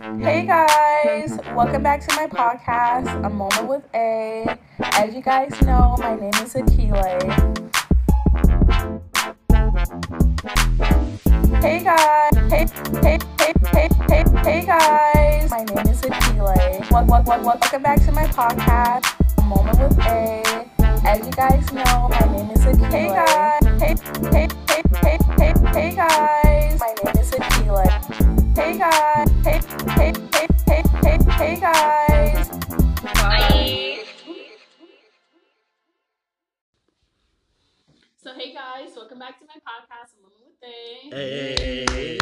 Hey guys, welcome back to my podcast, A Moment with A. As you guys know, my name is Akeele. Hey guys, hey, hey, hey, hey, hey, hey guys, my name is Akeele. Wel- wel- wel- Welcome back to my podcast, A Moment with A. As you guys know, my name is Akeele. Hey guys, hey, hey, hey, hey, hey, hey guys, my name is Akeele. Hey guys, hey, hey, hey, hey, hey, hey guys. Bye. So hey guys, welcome back to my podcast, A Moment with Day. Hey.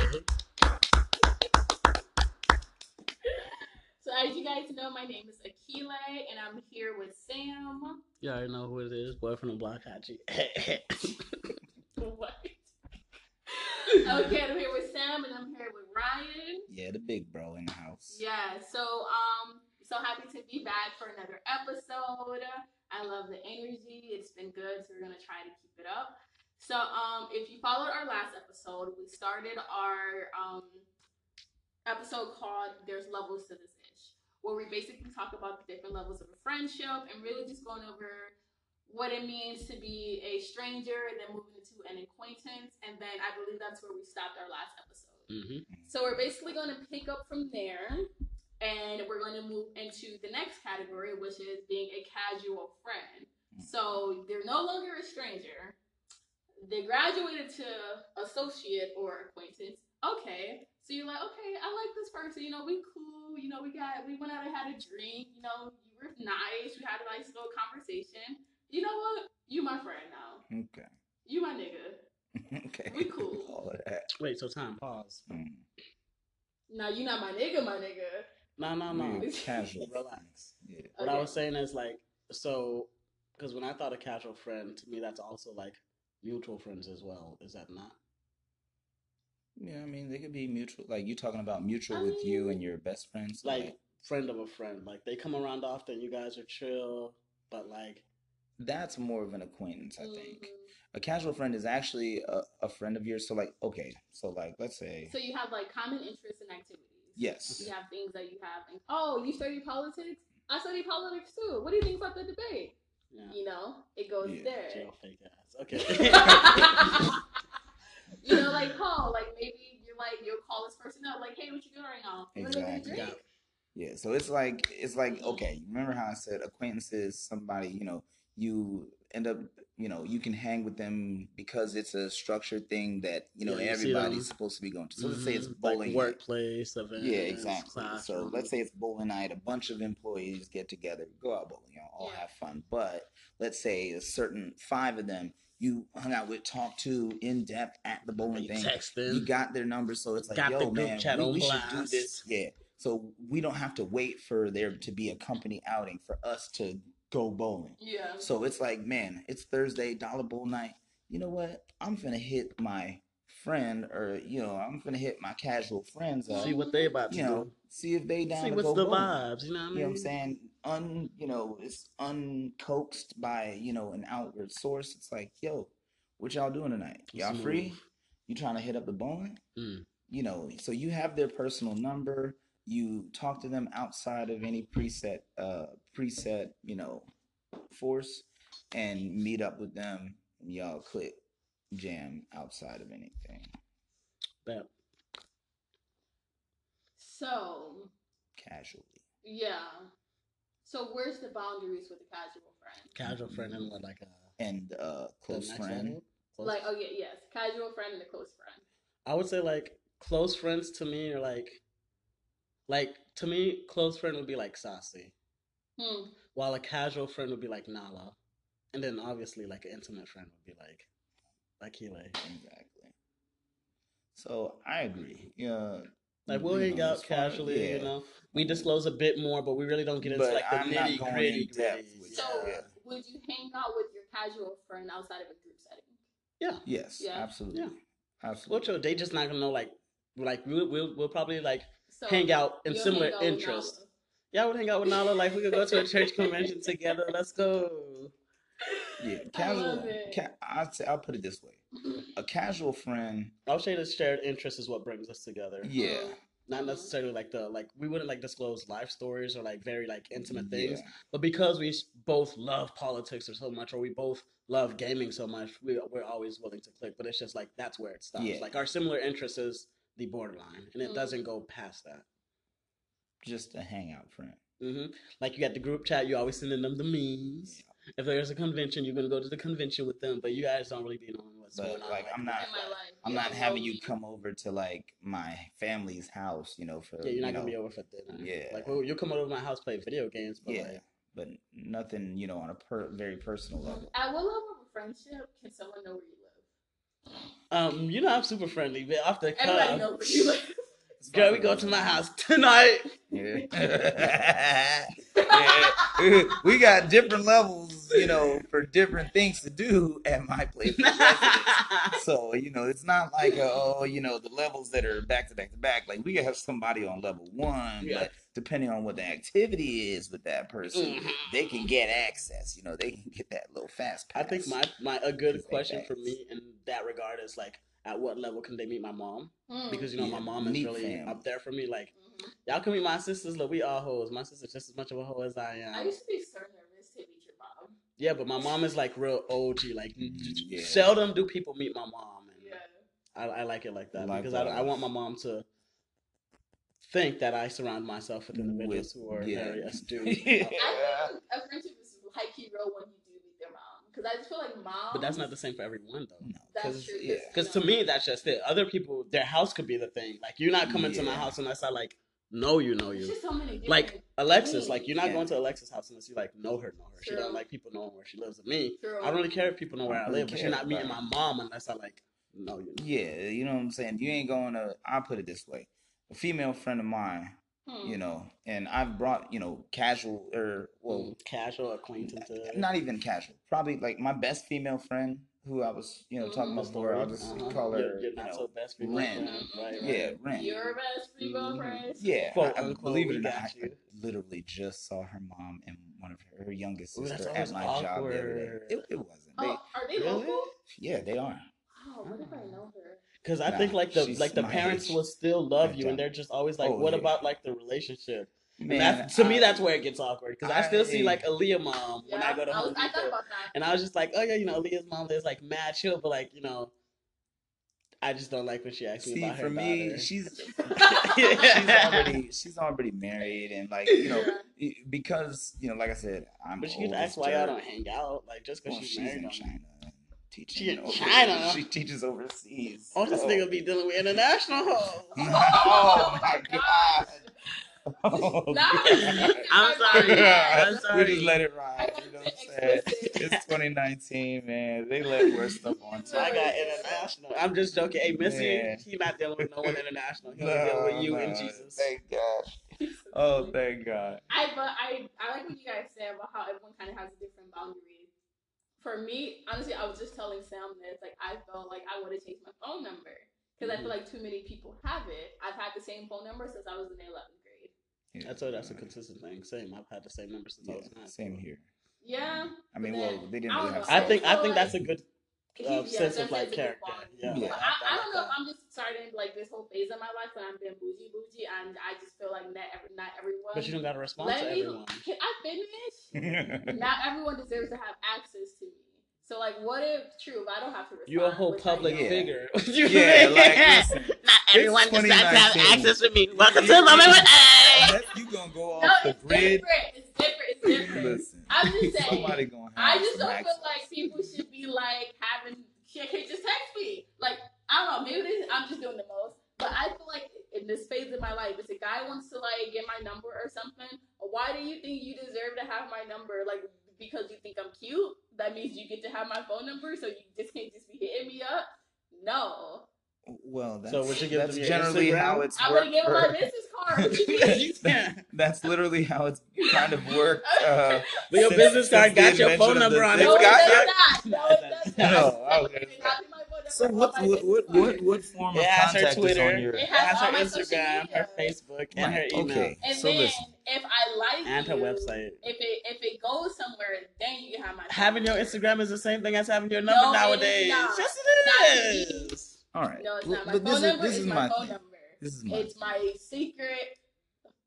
So as you guys know, my name is Akeele, and I'm here with Sam. You already know who it is. Boy from the block, Hachi. What? Okay, I'm here with Sam, and I'm here with Ryan. Yeah, the big bro in the house. Yeah, so um, so happy to be back for another episode. I love the energy; it's been good, so we're gonna try to keep it up. So um, if you followed our last episode, we started our um episode called "There's Levels to This Ish," where we basically talk about the different levels of a friendship and really just going over what it means to be a stranger and then moving into an acquaintance. And then I believe that's where we stopped our last episode. hmm So we're basically going to pick up from there, and we're going to move into the next category, which is being a casual friend. So they're no longer a stranger. They graduated to associate or acquaintance. Okay, so you're like, okay, I like this person. You know, we cool. You know, we got we went out and had a drink. You know, you were nice. We had a nice little conversation. You know what? You my friend now. Okay. You my nigga. okay. We cool. All of that. Wait, so time, pause. Mm. Now you not my nigga, my nigga. No, no, no. We're casual. Relax. Yeah. What I was saying is like, so, because when I thought a casual friend, to me that's also like mutual friends as well. Is that not? Yeah, I mean, they could be mutual. Like, you talking about mutual I with you and your best friends? Like friend of a friend. Like they come around often. You guys are chill, but like, that's more of an acquaintance, I think. Mhm. A casual friend is actually a, a friend of yours. So, like, okay. So, like, let's say, So you have like common interests and activities. yes. You have things that you have. And, oh, you study politics? I study politics too. What do you think about the debate? yeah, You know, it goes Yeah, there. jail fake ass. Okay. you know, like call, like maybe you're like you'll call this person up, like, hey, what you doing right now? You wanna go get a Exactly. drink? Yeah, so it's like it's like okay. Remember how I said acquaintances? Somebody you know you end up you know you can hang with them because it's a structured thing that you know Yeah, you everybody's supposed to be going to. So let's say it's Mhm. bowling. like workplace events. Yeah, exactly. So let's say it's bowling night. A bunch of employees get together, go out bowling, you know, all Yeah. have fun. But let's say a certain five of them you hung out with, talked to in depth at the bowling you thing. text them. You got their numbers, so it's like, Got yo, man, chat we, we should do this. Yeah. So we don't have to wait for there to be a company outing for us to go bowling. Yeah. So it's like, man, it's Thursday, dollar bowl night. You know what? I'm gonna hit my friend, or you know, I'm gonna hit my casual friends up. see what they about to you know, see if they down See to what's go the bowling. vibes. You know what I mean? You know what I'm saying? Un, you know, it's uncoaxed by you know an outward source. It's like, yo, what y'all doing tonight? Y'all free? You trying to hit up the bowling? Mm. You know, so you have their personal number. You talk to them outside of any preset, uh, preset, you know, force, and meet up with them. And y'all click jam outside of anything Bet. So casually. yeah. So where's the boundaries with a casual friend? Casual friend and what like a And uh, close friend. Close- Like, oh yeah, yes, casual friend and a close friend. I would say like close friends to me are like, like to me, close friend would be like Sassy, Hmm. while a casual friend would be like Nala, and then obviously like an intimate friend would be like, like Hile. Exactly. So I agree. Yeah. Like we'll hang out casually, yeah. you know. We disclose a bit more, but we really don't get into But like the I'm nitty gritty. depth So Yeah. would you hang out with your casual friend outside of a group setting? Yeah, Yes, Yeah. absolutely. Yeah. Absolutely. well, true. They just not gonna know like, like we'll we'll, we'll probably like So hang out in similar out with interests. Nala. Yeah, I would hang out with Nala. Like we could go to a church convention together. Let's go. Yeah, casual. love it. Ca- I'd say I'll put it this way: a casual friend. I'll say the shared interest is what brings us together. Yeah, not necessarily like the like we wouldn't like disclose life stories or like very like intimate things. Yeah. But because we both love politics or so much, or we both love gaming so much, we, we're always willing to click. But it's just like that's where it stops. Yeah. Like our similar interests is the borderline, and it doesn't go past that. Just a hangout friend. hmm Like you got the group chat, You're always sending them the memes. If there's a convention, you're gonna go to the convention with them, but you guys don't really be knowing what's But, going on. like, I'm not- in my life. I'm You not having you come over to like my family's house, you know, for Yeah, you're not you gonna know, be over for dinner. Yeah. like well, you'll come over to my house play video games, but yeah, like, but nothing, you know, on a per- very personal level. At what level of friendship can someone know where you live? Um, you know I'm super friendly, but after the Everybody cuff, knows where you live. girl, we go to my house tonight. Yeah. yeah. We got different levels, you know, for different things to do at my place. So, you know, it's not like, uh, oh, you know, the levels that are back to back to back. Like, we could have somebody on level one, Yeah. but depending on what the activity is with that person, Mhm. they can get access. You know, they can get that little fast pass. I think my my a good question for me in that regard is like, at what level can they meet my mom? Hmm. Because you know my mom is meet really fam. up there for me. Like Mhm. y'all can meet my sisters. Look, we all hoes. My sister's just as much of a hoe as I am. I used to be so nervous to meet your mom. Yeah, but my mom is like real OG. Like Yeah. seldom do people meet my mom, and Yeah. I, I like it like that Like because I, that. I want my mom to think that I surround myself with individuals With- who are yeah. very astute. I think a friendship is high key real when you do meet their mom. Because I just feel like mom. but that's not the same for everyone though. No. That's 'cause- true. yeah. Because to me, that's just it. Other people, their house could be the thing. Like you're not coming to my house unless I like know you, know you. so many. Like Alexis, like you're not Yeah. going to Alexis' house unless you like know her, know her. She True. don't like people knowing where she lives. And me, True. I don't really care if people know where I I don't live, but you're not meeting about my mom unless I like know you. Yeah, you know what I'm saying? You ain't going to, I'll put it this way. A female friend of mine, Hmm. you know, and I've brought, you know, casual or, well, Well, casual acquaintances. not even casual. Probably like my best female friend who I was, you know, talking Mhm. about before. I'll just Uh-huh. call her, Your, your you not know, so best female Ren. friend, right? right. yeah, Ren. Your best female Mhm. friend. Yeah, Quote, I- I- believe it or not, got I literally just saw her mom and one of her, her youngest Ooh, sister always at my job the other day. It, it wasn't. They, Oh, are they Really? local? yeah, they are. Oh, what if I know her? Because I Nah, think like the like the parents age. will still love My you, and they're just always like, Oh, "What yeah. about like the relationship?" Man, that's, to me, that's where it gets awkward. Because I, still see I- like Aaliyah mom when I go to I, Home was, I thought Depot, about that. and I was just like, "Oh yeah, you know, Aaliyah's mom is like mad chill, but like you know, I just don't like when she asks me See, about for her me, daughter." she's Yeah. she's already she's already married and like you know Yeah. because you know like I said I'm but you can old ask why y'all don't hang out, like just because Well, she's, she's married. in China and teaching. She in over- China? She teaches overseas. Oh, this so- nigga be dealing with international hoes. oh my god. Oh, Nah. God. I'm oh, sorry. I'm We sorry. just let it ride. You know what I'm saying? It's 2019, man. They let worse stuff on. So I got international. I'm just joking. Hey, Missy, Yeah. he not dealing with no one international. He only dealing with you and Jesus. Thank God. Oh, thank God. I but I I like what you guys said about how everyone kind of has a different boundary. For me, honestly, I was just telling Sam this. Like I felt like I would have changed my phone number because I feel mm-hmm. like too many people have it. I've had the same phone number since I was in the 11th grade. Yeah. That's a, that's a consistent thing. Same. I've had the same number since I Yeah, was nine. same here. Yeah. I mean, But well, they didn't I really don't have. I think I think like- that's a good He- yeah, sense of like character. Yeah. Yeah. But I, I don't know if I'm just starting like this whole phase of my life when I'm being bougie bougie and I just feel like not every, not everyone. But you don't got to respond Let to me. everyone. Can I finish? not everyone deserves to have access to me. So like, what if true? If I don't have to respond. You a whole public don't. Yeah. figure. You yeah, like listen, not everyone It's decides to have access to me. Welcome to Moment with A. you gonna go off No, the it's grid. different. It's different. It's different. Listen, I'm just saying. somebody gonna have I just don't feel like people should be like having shit. Can just text me. Like I don't know. Maybe this, I'm just doing the most. But I feel like in this phase of my life, if a guy wants to like get my number or something, why do you think you deserve to have my number? Like because you think I'm cute? That means you get to have my phone number, so you just can't just be hitting me up. No, Well, that's, So would you give that's them your generally Instagram? how it's I'm worked. gonna give him my business card. What you mean? that's literally how it's kind of worked. Uh, But your Since- business card got your phone number on it. It's no, it does not. No, it does not. No, No, okay. it does not be my phone number so what, what, what, what, what form of It has her contact is Twitter. on your? It It has has her Instagram, her. Facebook, and her email, okay. And So then listen. if I like and her website. if it if it goes somewhere, then you can have my Having your. Instagram is the same thing as having your number No, it is nowadays. not. Yes, Not it to is. Me. All right. No, it's Well, not. My but phone this is number this is is my my phone thing. number. This is my. It's my secret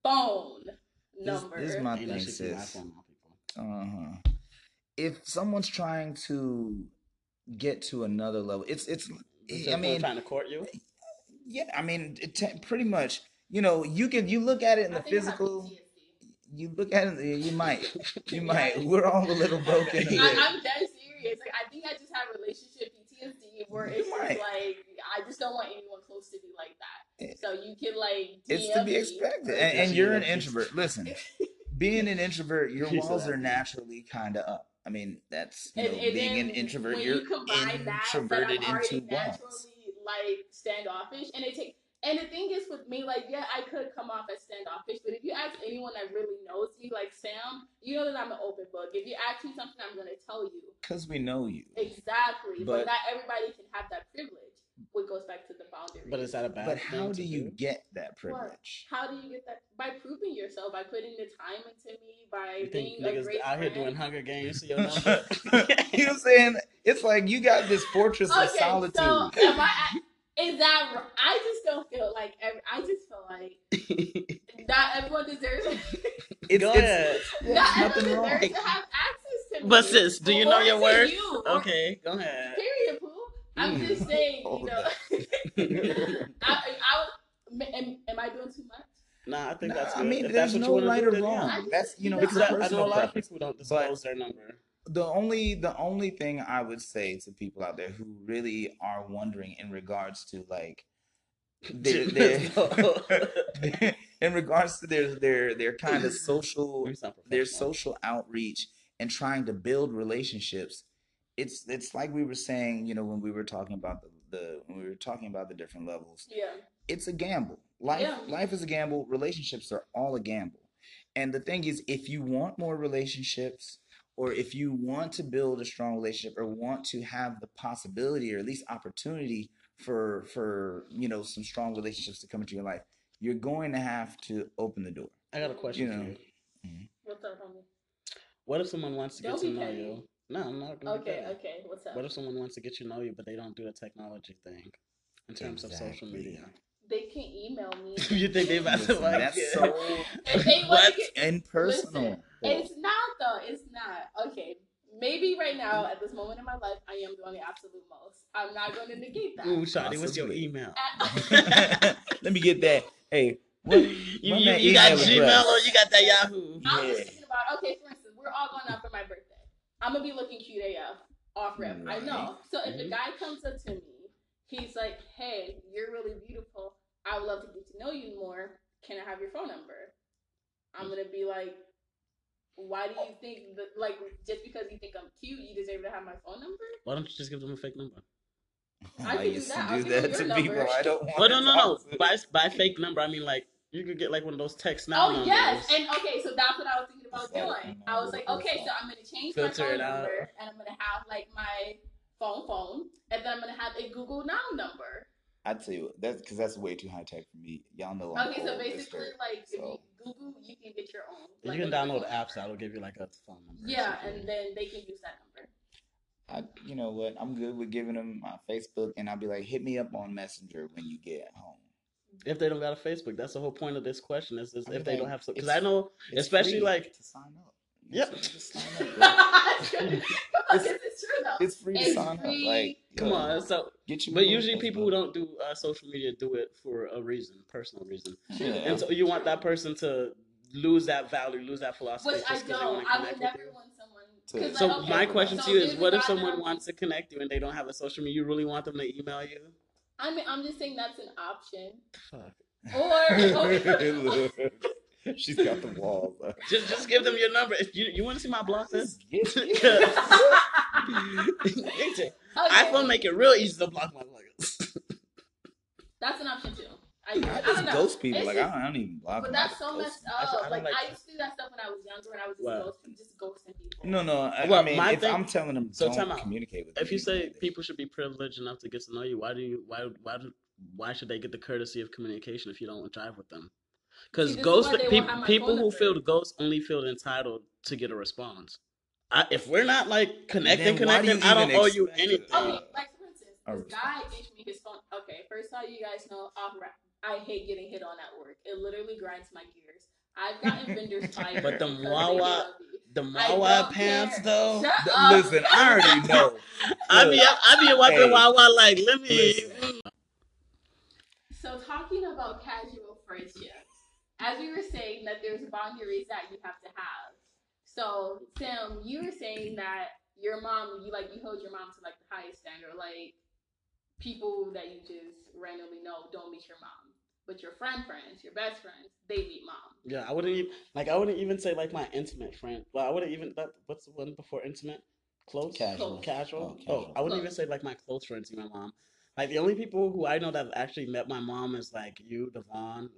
phone This, number. this is my thing, shit to my sis. phone, my people. Uh huh. If someone's trying to get to another level, it's it's. Is I mean, trying to court you. yeah. I mean, it te- pretty much. You know, you can you look at it in I the think physical. You look at it. You might. You might. We're all a little broken. I, here. I'm dead serious. Like I think I just have relationship PTSD where You it's just might. like I just don't want anyone close to me like that. Eh, so you can like DM It's to be expected. Right, And, and you're an introvert. Listen, being an introvert, your You said walls that. are naturally kind of up. I mean, that's you And, know, and being an introvert. You're you combine that, that I'm introverted into walls. naturally like standoffish, and it takes. And the thing is with me, like, yeah, I could come off as standoffish, but if you ask anyone that really knows me, like Sam, you know that I'm an open book. If you ask me something, I'm gonna tell you Because we know you. exactly. But- But, not everybody can have that privilege. What goes back to the boundary. But is that a bad But thing how to do you get that privilege? How do you get that? By proving yourself, by putting the time into me, by You think being a niggas great out here doing Hunger Games? You you know? know what I'm saying? It's like you got this fortress of Okay, solitude. so am I? Is that? r- I just don't feel like. Every, I just feel like not everyone deserves. it's, Go it's- ahead. not there's nothing everyone wrong. deserves to have access to me. But sis, do you know your to worth? you, Okay, go ahead. Period, poo. I'm Mm. just saying, you know. I, I, was- am, am I doing too much? Nah, I think Nah, that's. I mean, If there's that's what no you right or wrong. yeah. That's you know, Because I, I know a lot of people don't disclose their number. The only the only thing I would say to people out there who really are wondering in regards to like their, their in regards to their their their kind of social their social outreach and trying to build relationships it's it's like we were saying you know when we were talking about the, the when we were talking about the different levels. Yeah. it's a gamble. Life Yeah. life is a gamble. Relationships are all a gamble. And the thing is if you want more relationships or if you want to build a strong relationship or want to have the possibility or at least opportunity for for you know some strong relationships to come into your life you're going to have to open the door I got a question you for know. you. Mm-hmm. What's up, homie? What if someone wants to get Don't to know petty. you? No, I'm not gonna Okay, okay. What's up? What if someone wants to get to know you, but they don't do the technology thing in terms of social media? They can email me. you think they about to Listen, like that's it? so If they What? to get impersonal Listen, It's not though. It's not. Okay. Maybe right now, at this moment in my life, I am doing the absolute most. I'm not going to negate that. Ooh, Shawty, what's your email? Let me get that hey what, You, you, you got Gmail or you got that Yahoo? I'm Yeah. just thinking about okay. For instance, we're all going out for my birthday. I'm gonna be looking cute AF off rip. I know. So if a guy comes up to me, he's like, "Hey, you're really beautiful. I would love to get to know you more. Can I have your phone number?" I'm gonna be like, "Why do you think that? Like, just because you think I'm cute, you deserve to have my phone number?" Why don't you just give them a fake number? I I can do used that. to I'll do give that your to number. people I don't want Well, no, no, no. By by fake number, I mean like you could get like one of those TextNow Oh numbers. yes, and okay, so that's what I was thinking about doing. I was like, okay, so I'm gonna change Filter my phone it out. number, and I'm gonna have like my phone phone, and then I'm gonna have a Google Now number. I tell you what, that's because that's way too high tech for me. Y'all know I'm Okay, so basically, mister. like if you Google, you can get your own. You can download phone apps that'll give you like a phone number. Yeah, and then they can use that number. I, you know what? I'm good with giving them my Facebook, and I'll be like, hit me up on Messenger when you get home. if they don't got a Facebook, that's the whole point of this question. Is, is if mean, they don't have, because it's- I know, especially like, to sign up. Yep. Just sign up, bro. Come on, It's- this is true though. It's free to It's sign free. up. Like, come yo, on. So, get you. but usually people who don't do uh, social media do it for a reason, personal reason, Yeah. and so you want that person to lose that value, lose that philosophy. Which I just 'cause they don't. wanna I connect would with never you. want someone. To- So like, okay, my question so to you is, what if someone I'm- wants to connect you and they don't have a social media? You really want them to email you? I mean, I'm just saying that's an option. Fuck. Or, She's got the walls. up. Just, just give them your number. You, you want to see my block list? Get- get- okay, iPhone make it real easy to block my bloggers. that's an option too. I, I I just don't know. ghost people. It's Like just- I don't, I don't even block. But them, that's so just messed I just- I up. don't Like, like I used to do that stuff when I was younger, and I was just Well- ghost, just ghosting people. No, no. I, Well, I mean, my if thing- I'm telling them so don't communicate with them. if me, you say then- people should be privileged enough to get to know you, why do you why why do, why should they get the courtesy of communication if you don't drive with them? Because See, this is ghost why they won't people have my people phone who feel the ghost only feel entitled to get a response. I, if we're not like connecting, Then why do connecting, I don't owe you anything. Okay, like for instance, this guy gave me his phone. Okay, first of all, you guys know off rap, I hate getting hit on at work. It literally grinds my gears. I've gotten vendors fired. But them because they Wawa- hit on me. The I Wawa pants care. though. Shut up. Listen, I already know. I be I be walking Hey. Wawa like let me. Listen. Mm. So talking about casual friendships, as we were saying that there's boundaries that you have to have. So Sam, you were saying that your mom, you like you hold your mom to like the highest standard, like people that you just randomly know don't meet your mom, but your friend friends, your best friends, they meet mom. Yeah, I wouldn't even like. I wouldn't even say like my intimate friend. Well, I wouldn't even. That, what's the one before intimate? Close. Casual. Oh, casual. Oh, Oh. I wouldn't Close. even say like my close friends see my mom. Like the only people who I know that have actually met my mom is like you, Devon,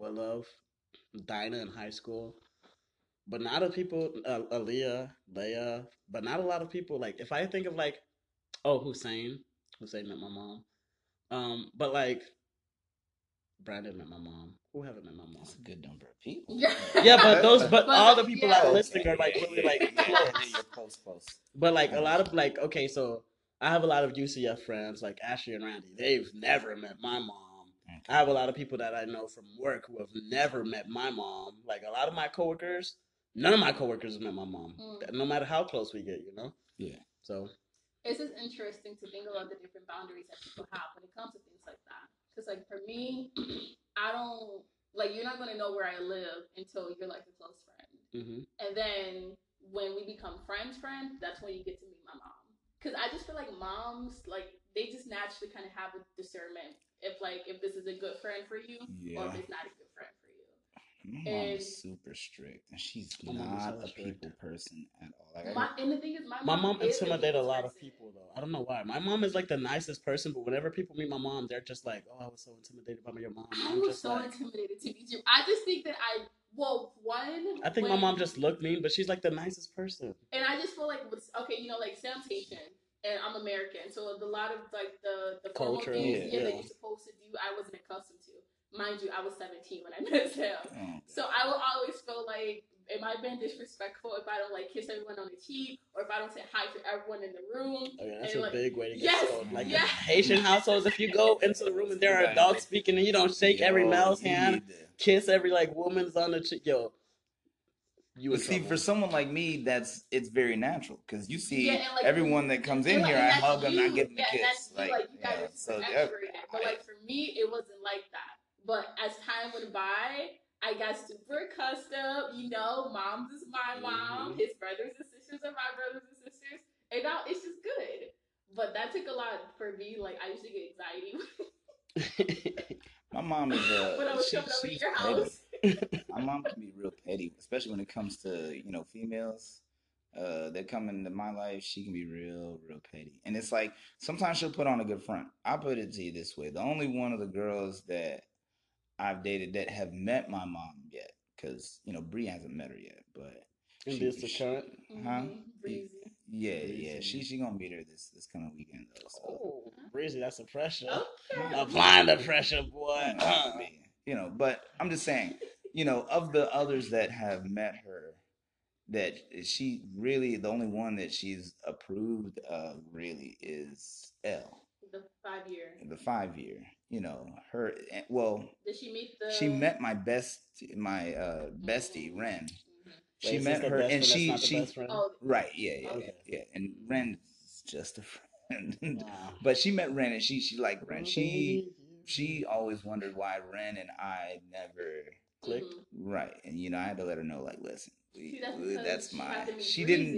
Rayshawn, Willow, Dinah in high school. But not a people, uh, Aaliyah, Leia. But not a lot of people. Like if I think of like, oh Hussein, Hussein met my mom. Um, but like Brandon met my mom. Who haven't met my mom? That's a good number of people. Yeah, but those, but, But, all the people yeah. that listening are like really like yeah, yeah, close. close, close. But like a lot of like, okay, so I have a lot of UCF friends like Ashley and Randy. They've never met my mom. I have a lot of people that I know from work who have never met my mom. Like a lot of my coworkers, none of my coworkers have met my mom. Mm. No matter how close we get, you know. Yeah. So it's just interesting to think about the different boundaries that people have when it comes to things like that. Because like for me, I don't like you're not gonna know where I live until you're like a close friend, hmm and then when we become friends, friends, that's when you get to meet my mom. Because I just feel like moms like they just naturally kind of have a discernment if like if this is a good friend for you yeah. or if it's not a good friend for you. My mom And- is super strict, and she's My mom not so a strict. people person at all. Like, My, and the thing is, my my mom, mom is intimidated a people's lot of people though. I don't know why. My mom is like the nicest person, but whenever people meet my mom, they're just like, "Oh, I was so intimidated by your mom." I I'm was just so like, intimidated to meet you. I just think that I well one. I think my mom just looked mean, but she's like the nicest person. and I just feel like okay, you know, like Sam's Haitian and I'm American, so a lot of like the the formal Cultural, things yeah, yeah, that you're supposed to do, I wasn't accustomed to. Mind you, I was 17 when I met Sam, oh, so I will always feel like. Am I being disrespectful if I don't like kiss everyone on the cheek, or if I don't say hi to everyone in the room? Oh, yeah, that's And, a like, big way to get yes, sold. Like yes. Haitian households, if you go into the room and there are adults speaking and you don't shake every yo, male's hand, kiss every like woman's on the cheek, yo, you But see, trouble. for someone like me, that's it's very natural because you see Yeah, like, everyone that comes in like, here, I hug them, I give them yeah, a kiss. That's. Like, yeah, so yeah. But like for me, it wasn't like that. But as time went by, I got super accustomed. You know, mom's is my mom. Mhm. His brothers and sisters are my brothers and sisters. And now it's just good. But that took a lot for me. Like I used to get anxiety my mom is uh, when I was she, coming over to your house. My mom can be real petty, especially when it comes to you know females. Uh, that come into my life, she can be real, real petty, and it's like sometimes she'll put on a good front. I put it to you this way: the only one of the girls that I've dated that have met my mom yet, because you know Bree hasn't met her yet, but And she- this the she- current. Huh? Mhm, Breezy. Yeah, Breezy. yeah, she she gonna meet her this this coming weekend though. So. Oh, breezy, that's the pressure. Okay. Applying the pressure, boy. You know, but I'm just saying, you know, of the others that have met her, that she really the only one that she's approved of really is L, The five year. the five year. You know, her eh, well, Did she meet the? she met my best, my uh bestie Ren. Mhm. She Wait, is met her, and she she best friend? Oh, right, yeah, yeah, Okay. yeah, yeah, and Ren is just a friend. Wow. but she met Ren, and she she liked Ren. She she always wondered why Ren and I never click. mhm. right, and you know I had to let her know like, listen, we, See, that's, that's my. had to meet She Breezy, didn't.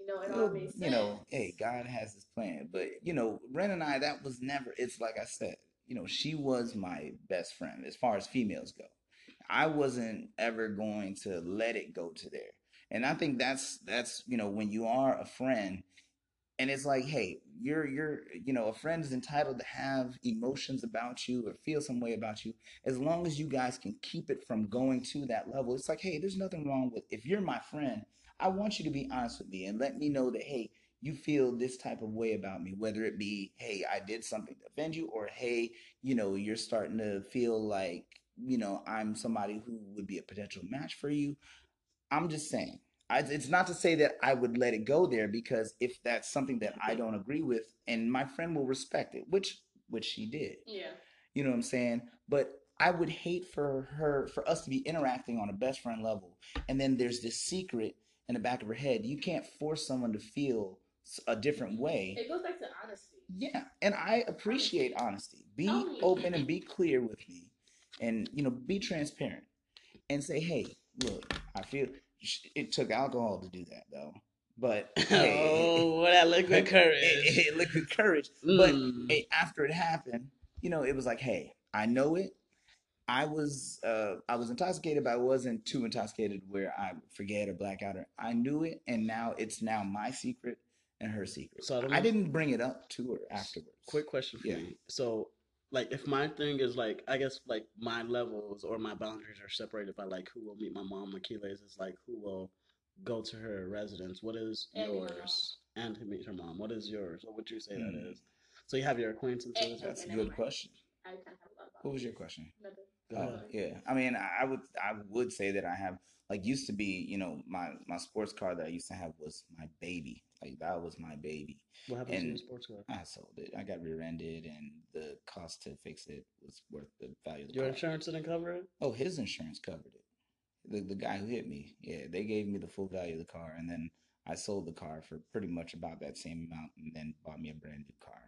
You know, it all Well, made sense. you know, hey, God has His plan, but you know, Ren and I, that was never. It's like I said, you know, she was my best friend as far as females go. I wasn't ever going to let it go to there, and I think that's that's you know when you are a friend, and it's like, hey, you're you're you know a friend is entitled to have emotions about you or feel some way about you as long as you guys can keep it from going to that level. It's like, hey, there's nothing wrong with if you're my friend. I want you to be honest with me and let me know that, hey, you feel this type of way about me, whether it be, hey, I did something to offend you, or hey, you know, you're starting to feel like, you know, I'm somebody who would be a potential match for you. I'm just saying. I, it's not to say that I would let it go there because if that's something that I don't agree with, and my friend will respect it, which which she did, Yeah. You know what I'm saying? But I would hate for her for us to be interacting on a best friend level, and then there's this secret in the back of her head. You can't force someone to feel a different way. It goes back to honesty. Yeah, and I appreciate honesty. Be open and be clear with me, and you know, be transparent, and say, "Hey, look, I feel it took alcohol to do that, though." But oh, what that liquid courage. it, it, liquid courage. But Mm. hey, after it happened, you know, it was like, "Hey, I know it. I was uh, I was intoxicated, but I wasn't too intoxicated where I forget or blackout. Or I knew it, and now it's now my secret and her secret. So I I didn't bring it up to her afterwards. Quick question for Yeah. you. So, like, if my thing is like, I guess like my levels or my boundaries are separated by like who will meet my mom. Akeele's is like who will go to her residence. What is And yours? And to meet her mom. What is yours? What would you say that Hmm. is? So you have your acquaintances. And- That's a good question. I kind of have a lot about What was your question? Nothing. Go Oh, ahead. yeah. I mean, I I would I would say that I have like used to be, you know, my my sports car that I used to have was my baby. Like that was my baby. What happened to your sports car? I sold it. I got rear-ended, and the cost to fix it was worth the value of the Your car. insurance didn't cover it. Oh, his insurance covered it. The the guy who hit me, yeah, they gave me the full value of the car, and then I sold the car for pretty much about that same amount, and then bought me a brand new car.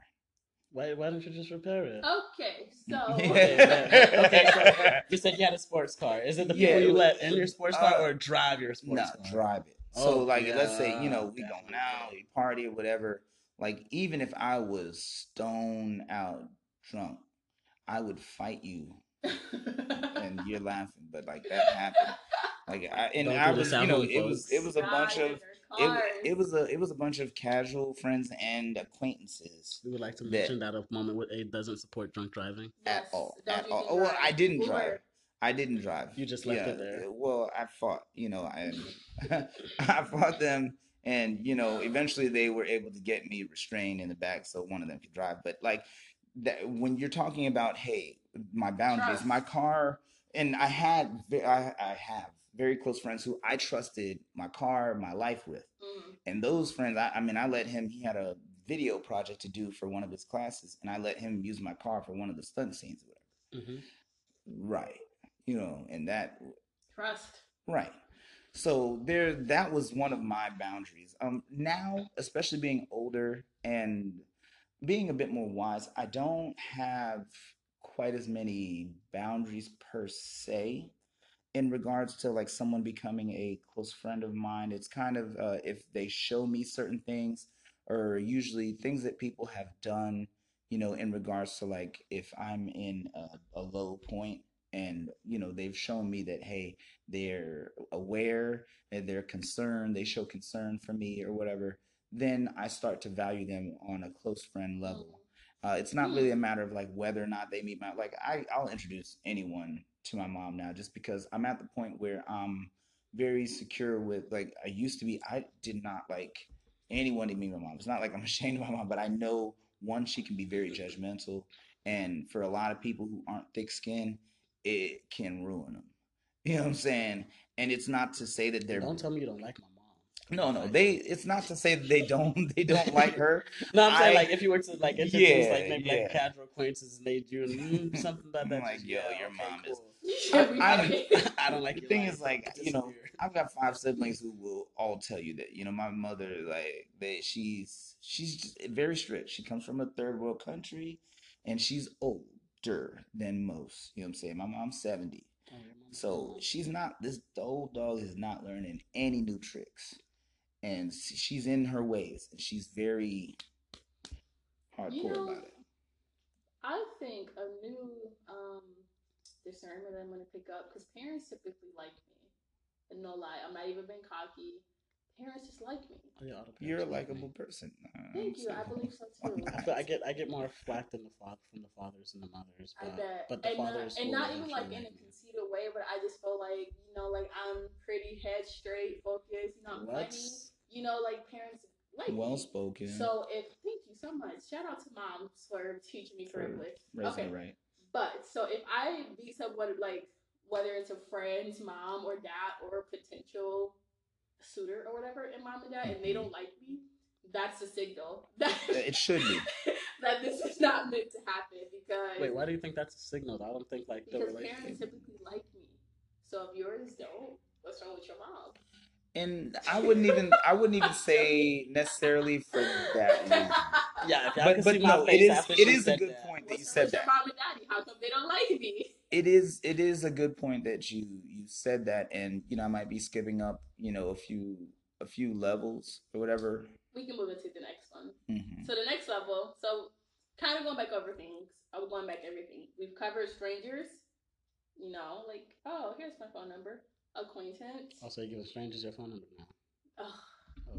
Why? Why didn't you just repair it? Okay, so Okay, okay, so you said you had a sports car. Is it the people Yeah, you let in your sports car uh, or drive your sports No, car? drive it. Oh, So like, let's say you know we yeah, going out, we party or whatever. Like even if I was stone out drunk, I would fight you, and you're laughing, but like that happened. Like I and Don't I was, you know, hole, it was it was a bunch of it, their wa- cars. it was a it was a bunch of casual friends and acquaintances We would like to mention that a moment with aid doesn't support drunk driving. at all don't at all. do Oh, well. I didn't Uber. drive. I didn't drive. You just left it there. Well, I fought. You know, I I fought them, and you know, eventually they were able to get me restrained in the back, so one of them could drive. But like that, when you're talking about, hey, my boundaries, Trust. my car, and I had, ve- I, I have very close friends who I trusted my car, my life with, Mm. and those friends, I, I mean, I let him. He had a video project to do for one of his classes, and I let him use my car for one of the stunt scenes, or whatever. hmm Right. You know, and that Trust. right. So there that was one of my boundaries. Um now, especially being older and being a bit more wise, I don't have quite as many boundaries per se in regards to like someone becoming a close friend of mine. It's kind of uh, if they show me certain things or usually things that people have done, you know, in regards to like if I'm in a, a low point and you know they've shown me that hey they're aware and they're concerned they show concern for me or whatever then i start to value them on a close friend level. Uh, it's not really a matter of like whether or not they meet my like I, i'll introduce anyone to my mom now just because i'm at the point where i'm very secure with like i used to be i did not like anyone to meet my mom. It's not like i'm ashamed of my mom but i know one she can be very judgmental and for a lot of people who aren't thick skinned it can ruin them you know what i'm saying and it's not to say that they're Don't tell me you don't like my mom. no no they it's not to say that they don't they don't like her No, I'm saying like if you were to like introduce Yeah, like maybe like casual acquaintances and they do mm, something about I'm that. like, yo, yeah, your okay, mom is- cool. Everybody. I don't like the thing life. is like you know i've got five siblings who will all tell you that you know my mother like that she's she's just very strict she comes from a third world country and she's older than most you know what i'm saying? My mom's 70 Oh, your so she's not this old dog is not learning any new tricks. And she's in her ways and she's very hardcore You know, about it. I think a new um discernment I'm gonna pick up because parents typically like me. And no lie, I'm not even being cocky. Parents just like me. Oh, yeah, you're a parents like me. likable person Uh, Thank you. so- I believe so too. I, I get I get more flack than the father from the fathers and the mothers, I but bet. but the and, not, fathers and not even like in a like me. conceited way, but I just feel like, you know, like I'm pretty head straight, focused, you know, I'm What? funny. You know, like parents like well spoken So if thank you so much. Shout out to mom for teaching me For correctly. raising okay. it right But so if I beat someone like whether it's a friend's mom or dad or potential suitor or whatever in mom and dad, and they Mhm. don't like me, that's a signal that It should be. that this is not meant to happen because Wait, why do you think that's a signal? I don't think like the because relationship. parents typically like me. So if yours don't, what's wrong with your mom? And I wouldn't even I wouldn't even say necessarily for that reason. Yeah, But but no, it face is after it she is a good that. point that you said with your that. mom and daddy? How come they don't like me? It is it is a good point that you you said that and you know I might be skipping up, you know, a few a few levels or whatever. We can move into the next one. hmm So the next level, so kind of going back over things. I was going back everything. We've covered strangers. You know, like oh, here's my phone number. Acquaintance. Also, you giving strangers your phone number now. Oh,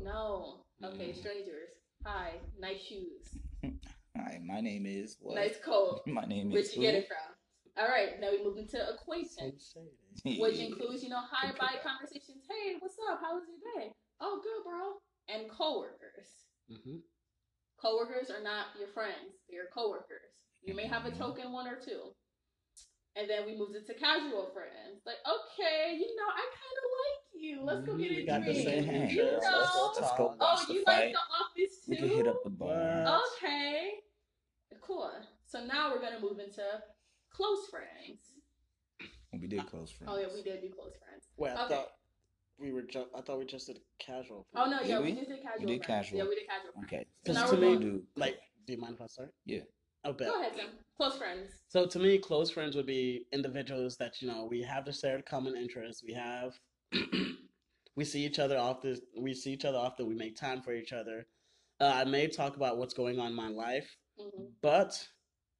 no. Okay, Mm. strangers. Hi, nice shoes, Hi, my name is what? nice coat. My name is Where'd is you get it from? All right, now we move into acquaintance, who? which includes you know hi Good bye conversations. Hey, what's up? How was your day? Oh, good, bro. And coworkers. Mm-hmm. Coworkers are not your friends; they're coworkers. You may have a Mhm. token one or two. And then we moved into casual friends. Like, okay, you know, I kind of like you. Let's go get Mhm, a we got the drink. same interest. You Let's know. Let's go Oh, you fight. like the office too? We can hit up the bar. Okay. Cool. So now we're gonna move into close friends. We did close friends. Oh yeah, we did do close friends. Wait, I Okay. thought we were. Ju- I thought we just did casual. Oh no, Did yeah, we? we just did casual. We did friends. casual. Yeah, we did casual. friends. Okay. So now So we're we going- do Like, do you mind if I start? Yeah. I bet. Go ahead, Tim. Close friends. So to me, close friends would be individuals that you know we have the shared common interests. We have, we see each other often. We see each other often. We make time for each other. Uh, I may talk about what's going on in my life, hmm but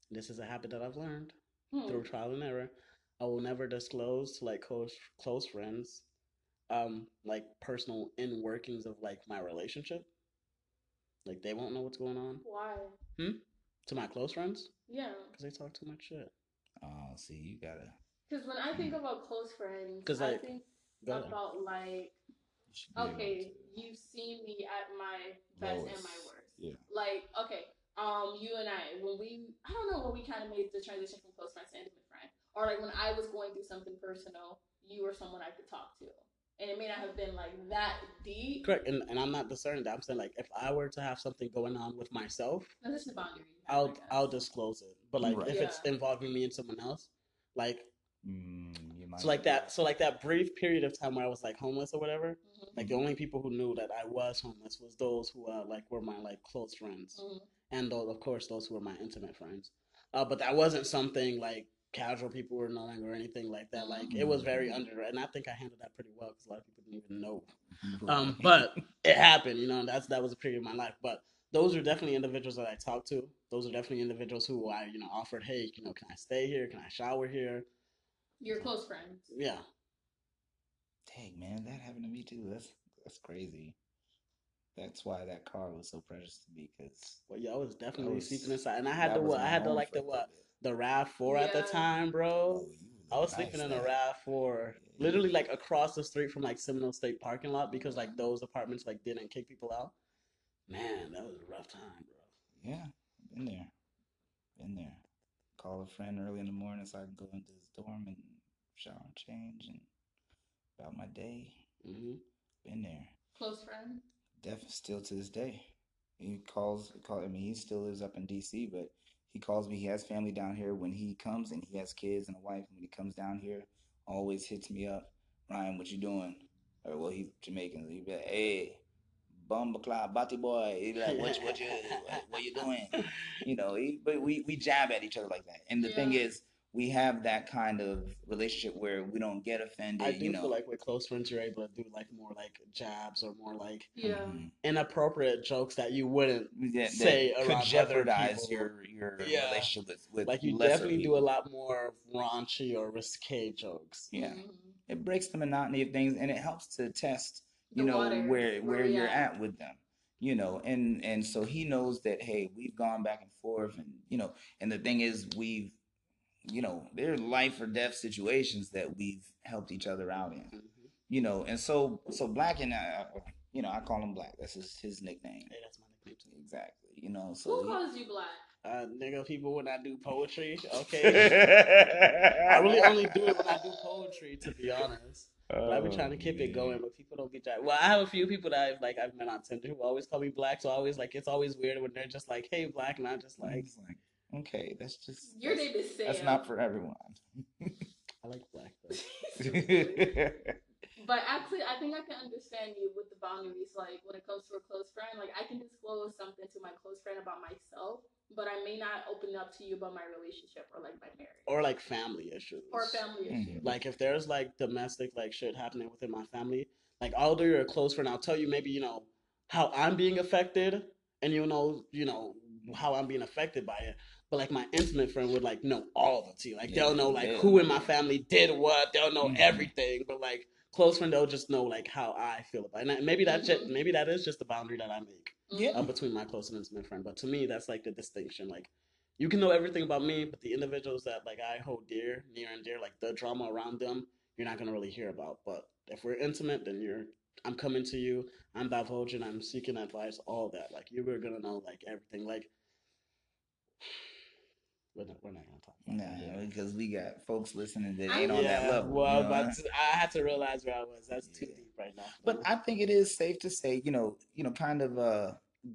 this is a habit that I've learned Hmm. through trial and error. I will never disclose to like close close friends, um, like personal in workings of like my relationship. Like they won't know what's going on Why? Hmm. To my close friends Yeah. because they talk too much shit. Oh, see, you gotta. Because when I think about close friends, 'Cause, I like, think Go ahead. about like, You should be able okay, you've seen me at my best and my worst. Yeah. Like, okay, um, you and I, when we, I don't know, when we kind of made the transition from close friends to intimate friend, or like when I was going through something personal, you were someone I could talk to, and it may not have been like that deep. Correct, and, and I'm not discerning that. I'm saying like if I were to have something going on with myself, No, this is boundary. I I'll. I'll disclose it. But like Right. if it's involving me and someone else, like Mm, you might so like be that so like that brief period of time where I was like homeless or whatever, Mhm. like the only people who knew that I was homeless was those who uh like were my like close friends. Mhm. And those of course those who were my intimate friends. Uh but that wasn't something like casual people were knowing or anything like that. Like it was very under and I think I handled that pretty well because a lot of people didn't even know um, but it happened, you know, and that's that was a period of my life. But those are definitely individuals that I talked to. Those are definitely individuals who I, you know, offered, hey, you know, can I stay here? Can I shower here? Your close friends. Yeah. Dang man, that happened to me too. That's that's crazy. That's why that car was so precious to me because Well, yeah, I was definitely was- sleeping inside, and I had that the what? I had the home like for the what? The Rav Four at the time, bro. Oh, I was nice sleeping in a there. Rav Four, Yeah. literally like across the street from like Seminole State parking lot because like those apartments like didn't kick people out. Man, that was a rough time, bro. Yeah, been there, been there. Call a friend early in the morning so I can go into his dorm and shower and change and about my day. hmm Been there. Close friend. Def still to this day. He calls call I mean he still lives up in DC, but he calls me. He has family down here when he comes and he has kids and a wife. When he comes down here, always hits me up. Ryan, what you doing? Or well he's Jamaican. He be like, Hey, Bumbleclad, Batty boy. He be like, What what you what, what you doing? You know, he, but we, we jab at each other like that. And the thing is, we have that kind of relationship where we don't get offended, I do you know. feel like with close friends, you're able to do like more like jabs or more like Yeah. Mhm. inappropriate jokes that you wouldn't that, that say could around other jeopardize people. your your Yeah. relationship with with like you lesser definitely do a lot more raunchy or risque jokes. Yeah, Mhm. it breaks the monotony of things, and it helps to test you The know water, where where where you're at. at with them. You know, and and so he knows that hey, we've gone back and forth, and you know, and the thing is, we've you know, there are life or death situations that we've helped each other out in. Mhm. You know, and so so Black and I, you know, I call him Black. That's his his nickname. Hey, that's my nickname too. Exactly. You know, so he- calls you black? uh, nigga, people when I do poetry, okay. I really only do it when I do poetry, to be honest. But I've been trying to keep it going, but people don't get trying. Well, I have a few people that I've like I've met on Tinder who always call me black, so I always like it's always weird when they're just like, "Hey, black," and I'm just like, like, okay, that's just Your that's, name is Sam. that's not for everyone. "I like black." Though. But actually, I think I can understand you with the boundaries. Like when it comes to a close friend, like I can disclose something to my close friend about myself, but I may not open up to you about my relationship or like my marriage Or like family issues. or family Mhm. issues. Like if there's like domestic like shit happening within my family, like although you're a close friend, I'll tell you maybe you know how I'm being affected, and you know you know how I'm being affected by it. But like my intimate friend would like know all the tea. Like they'll know like Yeah. who in my family did what. They'll know Mhm. everything. But like close friend, they'll just know like how I feel about it. And maybe that's Mhm. it. Maybe that is just the boundary that I make Yeah. uh, between my close and intimate friend. But to me, that's like the distinction. Like you can know everything about me, but the individuals that like I hold dear, near and dear, like the drama around them, you're not gonna really hear about. But if we're intimate, then you're I'm coming to you, I'm divulging, I'm seeking advice, all that. Like you were gonna know like everything. Like we're not, we're not gonna talk about that. Nah, because we got folks listening that I- ain't on that level. Well, you know? but I had to realize where I was. That's too deep right now. But I think it is safe to say, you know, you know, kind of uh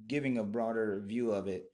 giving a broader view of it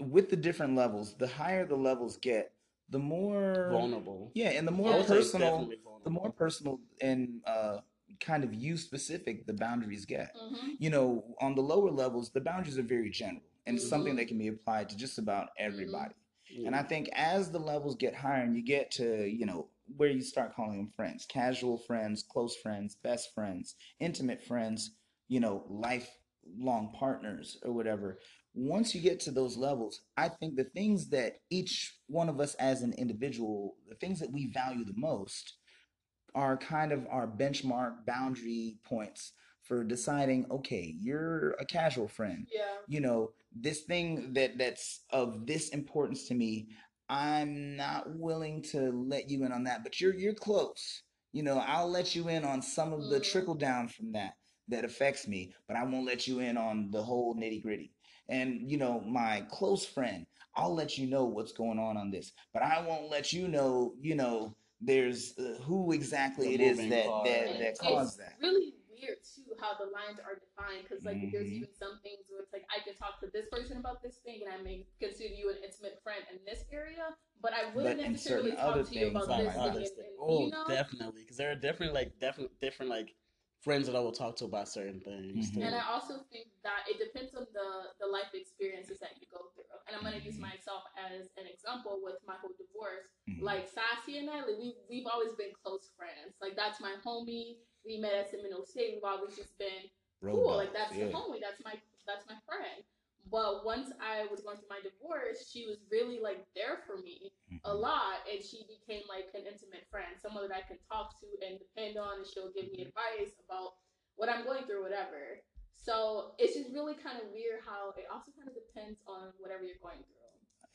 with the different levels. The higher the levels get, the more vulnerable. Yeah, and the more would say it's personal, the more personal and uh kind of you specific the boundaries get. hmm You know, on the lower levels, the boundaries are very general and it's something that can be applied to just about everybody. Yeah. And I think as the levels get higher and you get to, you know, where you start calling them friends, casual friends, close friends, best friends, intimate friends, you know, lifelong partners or whatever. Once you get to those levels, I think the things that each one of us as an individual, the things that we value the most are kind of our benchmark boundary points for deciding, okay, you're a casual friend. Yeah. you know this thing that that's of this importance to me i'm not willing to let you in on that but you're you're close. You know i'll let you in on some of the Mhm. trickle down from that that affects me but i won't let you in on the whole nitty gritty. And you know my close friend i'll let you know what's going on on this but i won't let you know you know there's uh, who exactly The it is moving that that, And that it's caused that. really weird too how the lines are defined because like there's Mhm. even some things where it's like I can talk to this person about this thing and I may consider you an intimate friend in this area, but I wouldn't But necessarily certain talk other to you things, about About this like thing. And, and, Oh, you know? definitely, because there are different like different different like friends that I will talk to about certain things. Mhm. And I also think that it depends on the the life experiences that you go through. And I'm gonna use Mhm. myself as an example with my whole divorce. Mhm. Like Sassy and I, like, we we've always been close friends. Like that's my homie. We met at Seminole State. We've always just been Road cool. Like that's yeah. the homie. That's my that's my friend. But once I was going through my divorce, she was really like there for me a Mhm. lot, and she became like an intimate friend, someone that I can talk to and depend on, and she'll give me advice about what I'm going through, whatever. So it's just really kind of weird how it also kind of depends on whatever you're going through.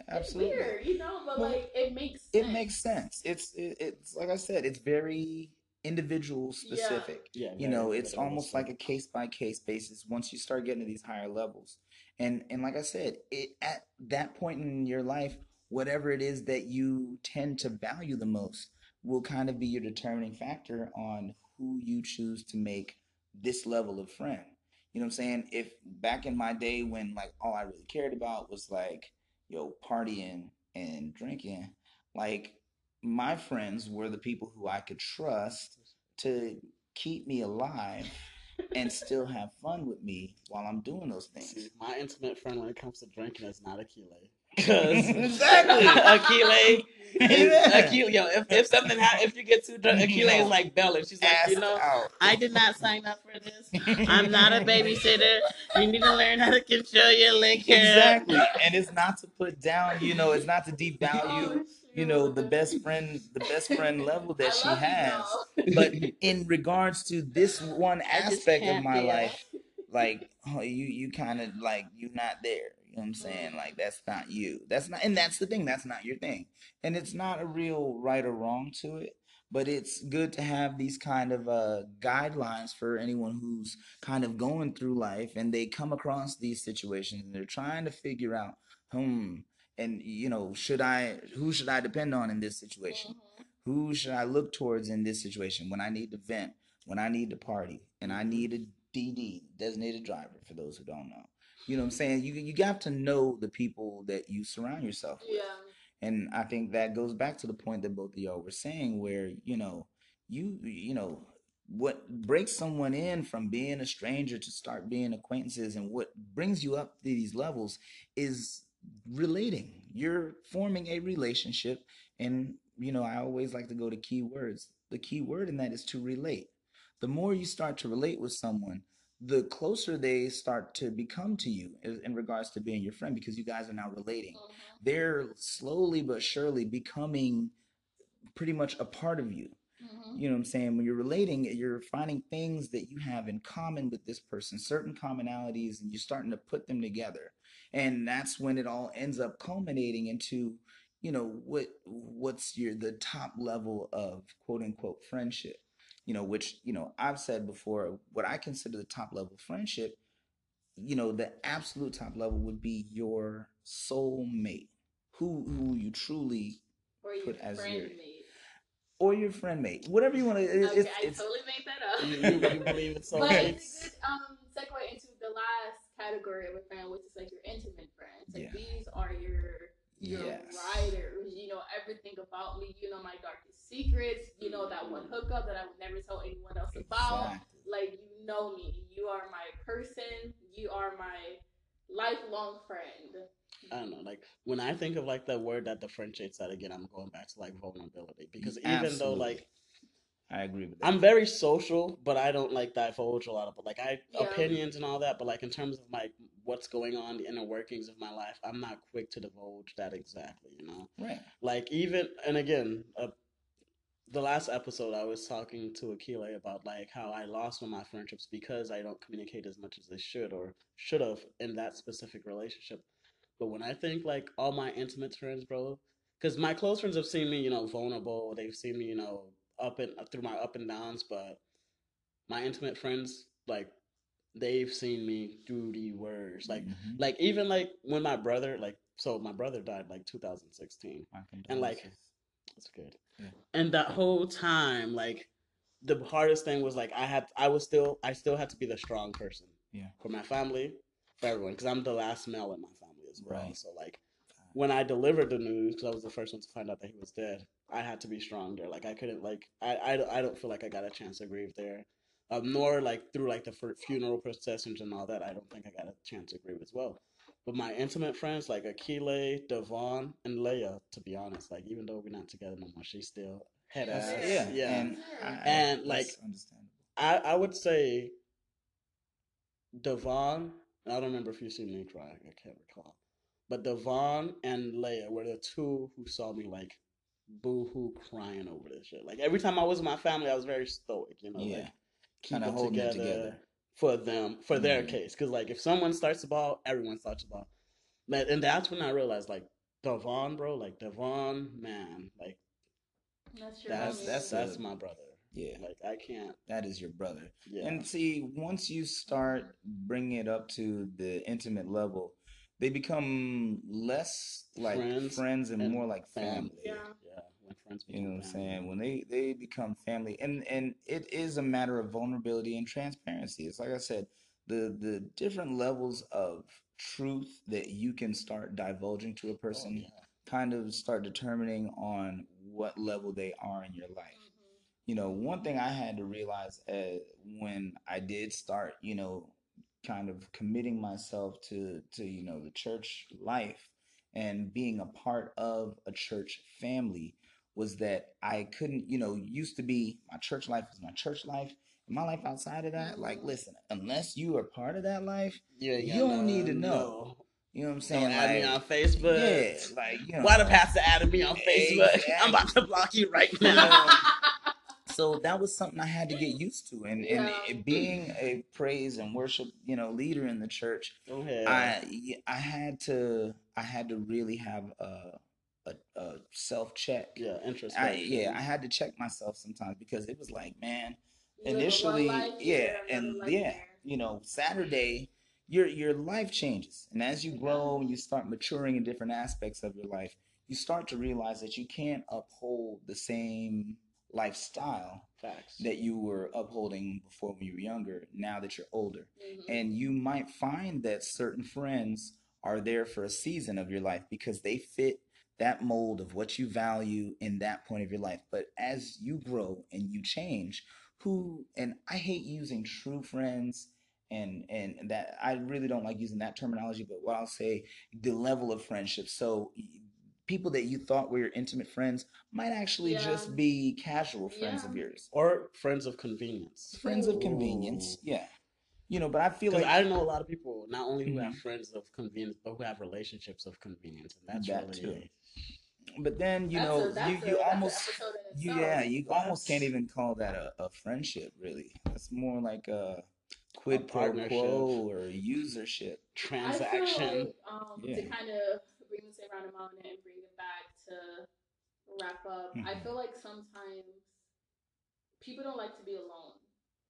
Absolutely. It's weird, you know, but Well, like it makes sense. it makes sense. It's it, it's like I said, it's very individual specific. yeah, You know, it's almost like a case by case basis once you start getting to these higher levels. And and like I said, it at that point in your life, whatever it is that you tend to value the most will kind of be your determining factor on who you choose to make this level of friend. You know what I'm saying? If back in my day when like all I really cared about was like, yo, partying and drinking, like my friends were the people who I could trust to keep me alive and still have fun with me while I'm doing those things. See, my intimate friend when it comes to drinking is not Akeele. Because Exactly. Akeele is Yeah. Akeele. Yo, if, if something happens, if you get too drunk, Akeele is like Bella. She's like, you know, out. I did not sign up for this. I'm not a babysitter. You need to learn how to control your liquor. Exactly. And it's not to put down, you know, it's not to devalue, you know, the best friend, the best friend level that she has. But in regards to this one aspect of my life, like oh, you you kind of like you're not there you know what i'm saying? Like that's not you. That's not and that's the thing that's not your thing. And it's not a real right or wrong to it but it's good to have these kind of uh guidelines for anyone who's kind of going through life and they come across these situations and they're trying to figure out hmm and you know, should I who should I depend on in this situation? Mhm. Who should I look towards in this situation when I need to vent, when I need to party, and I need a DD, designated driver for those who don't know. You know what I'm saying? You you got to know the people that you surround yourself with. Yeah. And I think that goes back to the point that both of y'all were saying, where you know, you you know, what breaks someone in from being a stranger to start being acquaintances, and what brings you up to these levels is relating. You're forming a relationship, and you know, I always like to go to key words. The key word in that is to relate. The more you start to relate with someone, the closer they start to become to you in regards to being your friend because you guys are now relating Mhm. they're slowly but surely becoming pretty much a part of you. Mhm. You know what I'm saying? When you're relating, you're finding things that you have in common with this person, certain commonalities, and you're starting to put them together. And that's when it all ends up culminating into, you know, what what's your the top level of quote unquote friendship. You know, which, you know, I've said before, what I consider the top level of friendship, you know, the absolute top level would be your soul mate. Who who you truly Or your put as your- mate. or your friend mate, whatever you want to. It's, Okay, it's, I it's totally made that up. You, you, you believe it's so but okay. it's a good um segue into the last category of a friend, which is like your intimate friends. Like Yeah. these are your your Yes. riders. You know everything about me. You know my darkest secrets. You know that one mm-hmm. hookup that I would never tell anyone else about. Like you know me. You are my person. You are my lifelong friend. I don't know, like when I think of like the word that differentiates that again, I'm going back to like vulnerability because even though like I agree with that. I'm very social, but I don't like divulge a lot of like I Yeah. opinions and all that. But like in terms of like what's going on, the inner workings of my life, I'm not quick to divulge that exactly. You know, right. like even and again, uh, the last episode I was talking to Akeele about like how I lost one of my friendships because I don't communicate as much as I should or should have in that specific relationship. But when I think like all my intimate friends, bro, because my close friends have seen me, you know, vulnerable. They've seen me, you know, up and through my up and downs. But my intimate friends, like, they've seen me through the worst. Like, Mhm. like even like when my brother, like, so my brother died like 2016. And, like. That's good. Yeah. And that whole time, like, the hardest thing was like I had, I was still, I still had to be the strong person. Yeah. For my family, for everyone, because I'm the last male in my family as well. Right. So like, when I delivered the news, because I was the first one to find out that he was dead, I had to be strong there. Like I couldn't, like, I, I, don't- I don't feel like I got a chance to grieve there. Um, nor like through like the fu- funeral processions and all that, I don't think I got a chance to grieve as well. But my intimate friends like Akeele, Devon, and Leia, to be honest, like even though we're not together no more, she's still head That's- ass. yeah, yeah. and, I, And, that's like, understandable. I, I would say Devon, I don't remember if you've seen me cry, I can't recall. But Devon and Leia were the two who saw me like boo hoo crying over this shit. Like every time I was with my family, I was very stoic, you know, Yeah. like keep Kinda it holding it together, together. for them, for their Mhm. case. Because like if someone starts the ball, everyone starts the ball. And that's when I realized like Devon, bro, like Devon, man, like That's your that's homie. that's that's that's a- my brother. Yeah, Like I can't. that is your brother. Yeah. And see, once you start bringing it up to the intimate level, they become less like Friends friends, and, and more like family. family. Yeah. Yeah. When friends You know what I'm saying? When they they become family, and and it is a matter of vulnerability and transparency. It's like I said, the the different levels of truth that you can start divulging to a Oh, person yeah. kind of start determining on what level they are in your life. Mhm. You know, one thing I had to realize uh, when I did start, you know, kind of committing myself to to you know the church life and being a part of a church family was that I couldn't, you know, used to be my church life is my church life. And my life outside of that, like, listen, unless you are part of that life, You, ain't You don't need to know. no. you know what I'm Don't saying? add me on Facebook. yeah, like you know, Why the pastor added me on Facebook? I'm about to block you right now. so that was something I had to get used to, and and Yeah. it being a praise and worship, you know, leader in the church, Go ahead. I I had to I had to really have a a, a self check. yeah, I, yeah, I had to check myself sometimes because it was like, man, You live a one initially, yeah, here, and yeah, there. you know, Saturday, your your life changes, and as you grow and you start maturing in different aspects of your life, you start to realize that you can't uphold the same lifestyle Facts. that you were upholding before when you were younger. Now that you're older, Mhm. and you might find that certain friends are there for a season of your life because they fit that mold of what you value in that point of your life. But as you grow and you change, who and I hate using true friends and and that I really don't like using that terminology, but what I'll say the level of friendship. So people that you thought were your intimate friends might actually Yeah. just be casual friends of yours. or friends of convenience. Friends of convenience. Yeah. You know, but I feel like I know a lot of people not only who have Mhm. friends of convenience, but who have relationships of convenience, and that's That really too. But then you That's know a- that's you, a- you that's almost episode you yeah you almost can't even call that a, a friendship really. It's more like a quid pro quo or usership. I transaction. feel like, um, Yeah. to kind of bring this around a moment and bring it back to wrap up. I Mhm. feel like sometimes people don't like to be alone,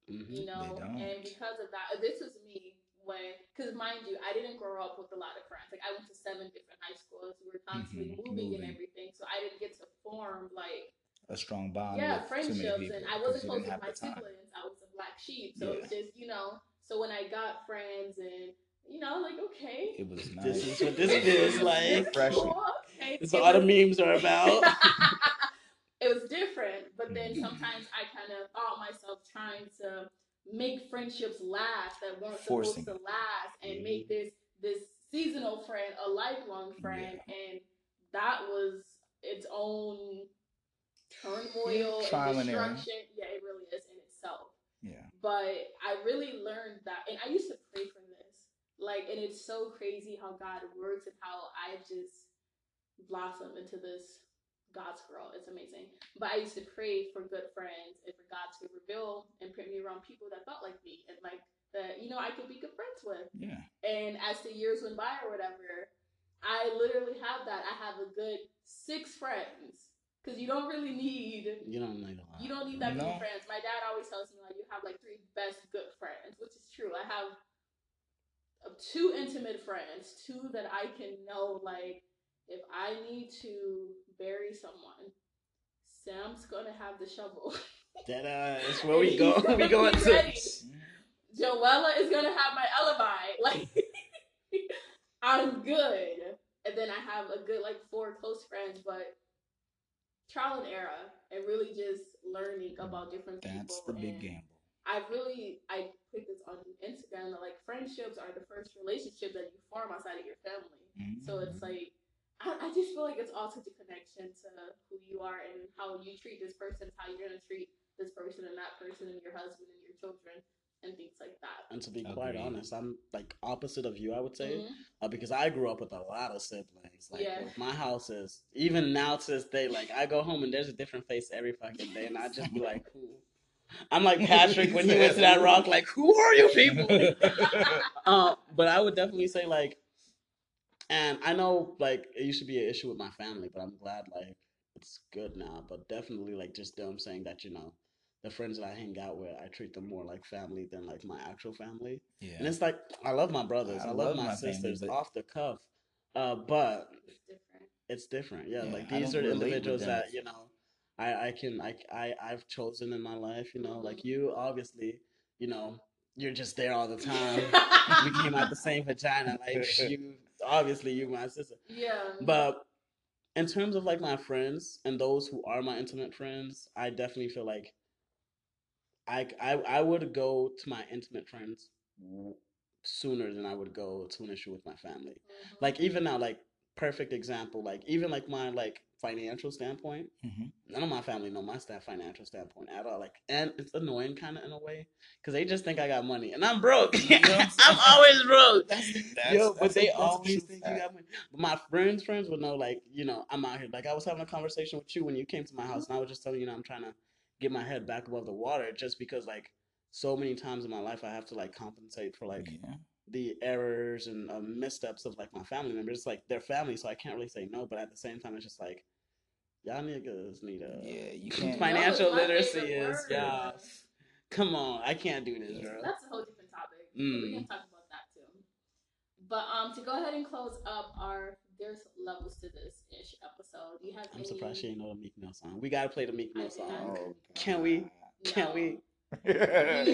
Mhm. you know, and because of that, this was me when, because mind you, I didn't grow up with a lot of friends. Like I went to seven different high schools. We were constantly Mhm, moving, and everything, so I didn't get to form like A strong bond. yeah with too friendships, many people and I wasn't close with my time. siblings. I was a black sheep, so it was Yeah. just you know. So when I got friends and you know, like okay, It was nice. This is what this is like. Refreshing. Cool, okay. This is It what all the memes are about. it was different, but then Mhm. sometimes I kind of found myself trying to make friendships last that weren't Forcing supposed to last, and make this this seasonal friend a lifelong friend, and that was its own turmoil Trial and and Yeah, it really is in itself Yeah. but I really learned that, and I used to pray for this. Like, and it's so crazy how God works and how I've just blossom into this God's girl. It's amazing. But I used to pray for good friends and for God to reveal and put me around people that thought like me and like that, you know, I could be good friends with. Yeah. And as the years went by or whatever, I literally have that. I have a good six friends because you don't really need You don't need a lot. you don't need that many friends. My dad always tells me like you have like three best good friends, which is true. I have two intimate friends, two that I can know like if I need to bury someone, Sam's gonna have the shovel. That uh, is where we go. We go be to. Joella is gonna have my alibi. Like I'm good. And then I have a good like four close friends, but trial and error and really just learning about different That's people. the big and gamble. I really I put this on Instagram that like friendships are the first relationship that you form outside of your family. So it's Mhm. like I, I just feel like it's all such a connection to who you are and how you treat this person, how you're gonna treat this person and that person and your husband and your children and things like that. And to be quite honest, I'm like opposite of you. I would say Mhm. uh, because I grew up with a lot of siblings. Like Yeah. my house is even now to this day. Like I go home and there's a different face every fucking day, and I just be like, who? I'm like Patrick when he went to that rock. Like, who are you people? uh, but I would definitely say like, and I know like it used to be an issue with my family, but I'm glad like it's good now. But definitely like just them saying that you know the friends that I hang out with, I treat them more like family than like my actual family. yeah. And it's like I love my brothers, I I, love, love my, my family, sisters but- off the cuff, uh, but It's different. it's different. Yeah, Yeah, like these are the individuals that you know I I can I I I've chosen in my life. You know, like you obviously, you know, you're just there all the time. we came out the same vagina. Like you, obviously, you my sister. yeah. But in terms of like my friends and those who are my intimate friends, I definitely feel like I I, I would go to my intimate friends sooner than I would go to an issue with my family. Mhm. Like even now, like perfect example, like even like my like financial standpoint, Mhm. none of my family know my staff financial standpoint at all. Like, and it's annoying kind of in a way because they just think I got money and I'm broke. You know I'm I'm always broke. That's, that's, Yo, but they that's always think you got money. But my friends' friends would know, like, you know, I'm out here. Like, I was having a conversation with you when you came to my house, and I was just telling you, you know, I'm trying to get my head back above the water just because, like, so many times in my life, I have to, like, compensate for, like, yeah. The errors and uh, missteps of, like, my family members. It's like, they're family, so I can't really say no, but at the same time, it's just like, y'all niggas need a. Yeah, you can't. Financial No, it's my literacy is, word. yeah. Come on, I can't do this, bro. That's a whole different topic. But Mm. we can talk about that too. But um, to go ahead and close up our there's levels to this ish episode. Do you have? I'm any... surprised she ain't know the Meek Mill song. We gotta play the Meek Mill song. not. Oh, Can we? God. Can't we? Do you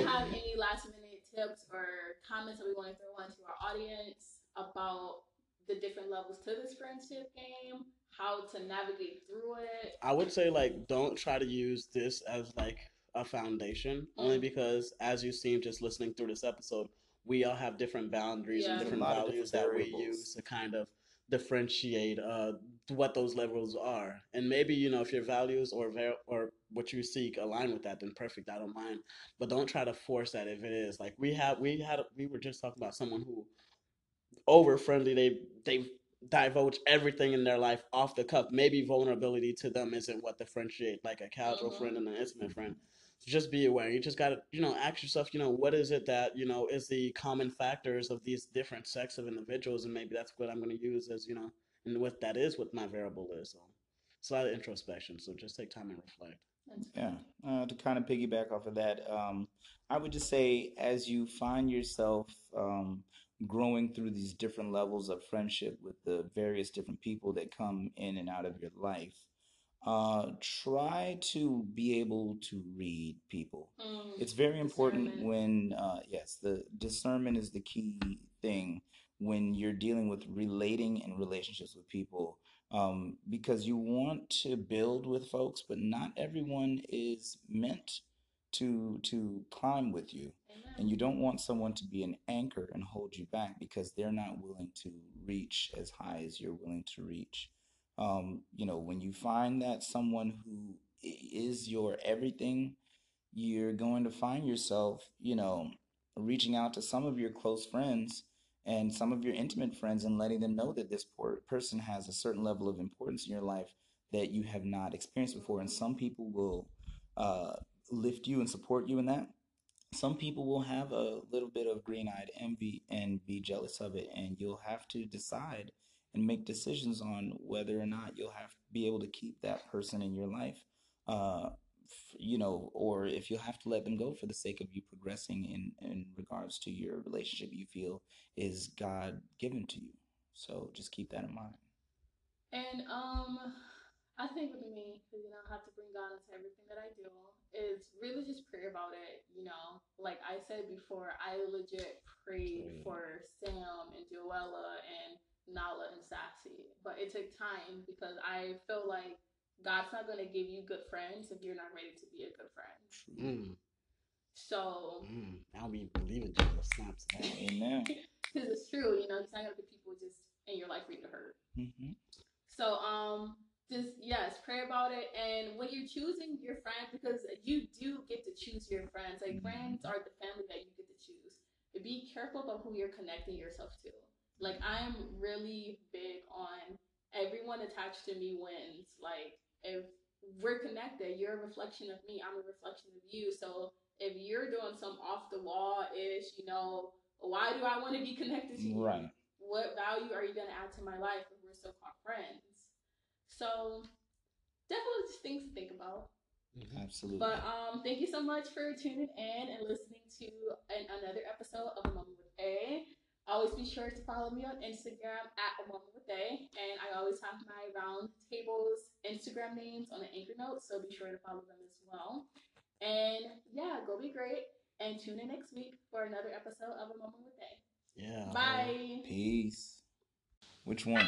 have any last minute tips or comments that we want to throw onto our audience about the different levels to this friendship game? How to navigate through it? I would say like don't try to use this as like a foundation, only Mm. because as you seem just listening through this episode, we all have different boundaries Yeah. and different values different that we use to kind of differentiate uh what those levels are. And maybe you know if your values or ver- or what you seek align with that, then perfect. I don't mind, but don't try to force that if it is. Like we have, we had, we were just talking about someone who over friendly. They they divulge everything in their life off the cuff. Maybe vulnerability to them isn't what differentiate like a casual Mhm. friend and an intimate friend. So just be aware. You just gotta, you know, ask yourself, you know, what is it that, you know, is the common factors of these different sects of individuals and maybe that's what I'm gonna use as, you know, and what that is what my variable is. So it's a lot of introspection. So just take time and reflect. Yeah, uh, to kind of piggyback off of that, um, I would just say as you find yourself um, growing through these different levels of friendship with the various different people that come in and out of your life, uh, try to be able to read people. Mm, It's very important when, uh, yes, the discernment is the key thing when you're dealing with relating and relationships with people um, because you want to build with folks, but not everyone is meant to to climb with you, amen. and you don't want someone to be an anchor and hold you back because they're not willing to reach as high as you're willing to reach. Um, you know, when you find that someone who is your everything, you're going to find yourself, you know, reaching out to some of your close friends and some of your intimate friends and letting them know that this person has a certain level of importance in your life that you have not experienced before. And some people will uh, lift you and support you in that. Some people will have a little bit of green eyed envy and be jealous of it. And you'll have to decide and make decisions on whether or not you'll have be able to keep that person in your life. Uh, you know, or if you'll have to let them go for the sake of you progressing in, in regards to your relationship you feel is God given to you. So just keep that in mind. And um, I think with me, because you know, I have to bring God into everything that I do, is really just pray about it. You know, like I said before, I legit prayed for Sam and Joella and Nala and Sassy, but it took time because I feel like God's not going to give you good friends if you're not ready to be a good friend. Mm, So, mm. I'll be believing Jesus. Snaps. Amen. because it's true, you know, he's not going to put people just in your life for you to hurt. hmm So um just yes, pray about it and when you're choosing your friends because you do get to choose your friends. Like friends are the family that you get to choose. Be careful about who you're connecting yourself to. Like I'm really big on everyone attached to me wins. Like if we're connected, you're a reflection of me, I'm a reflection of you. So if you're doing some off the wall ish, you know, why do I want to be connected to you? Right. what value are you going to add to my life if we're so-called friends? So definitely just things to think about. Absolutely. But um, thank you so much for tuning in and listening to an, another episode of A Moment with A. Always be sure to follow me on Instagram at A Moment with A. And I always have my round tables Instagram names on the anchor notes, so be sure to follow them as well. And yeah, go be great. And tune in next week for another episode of A Moment with A. Yeah. Bye. Peace. Which one?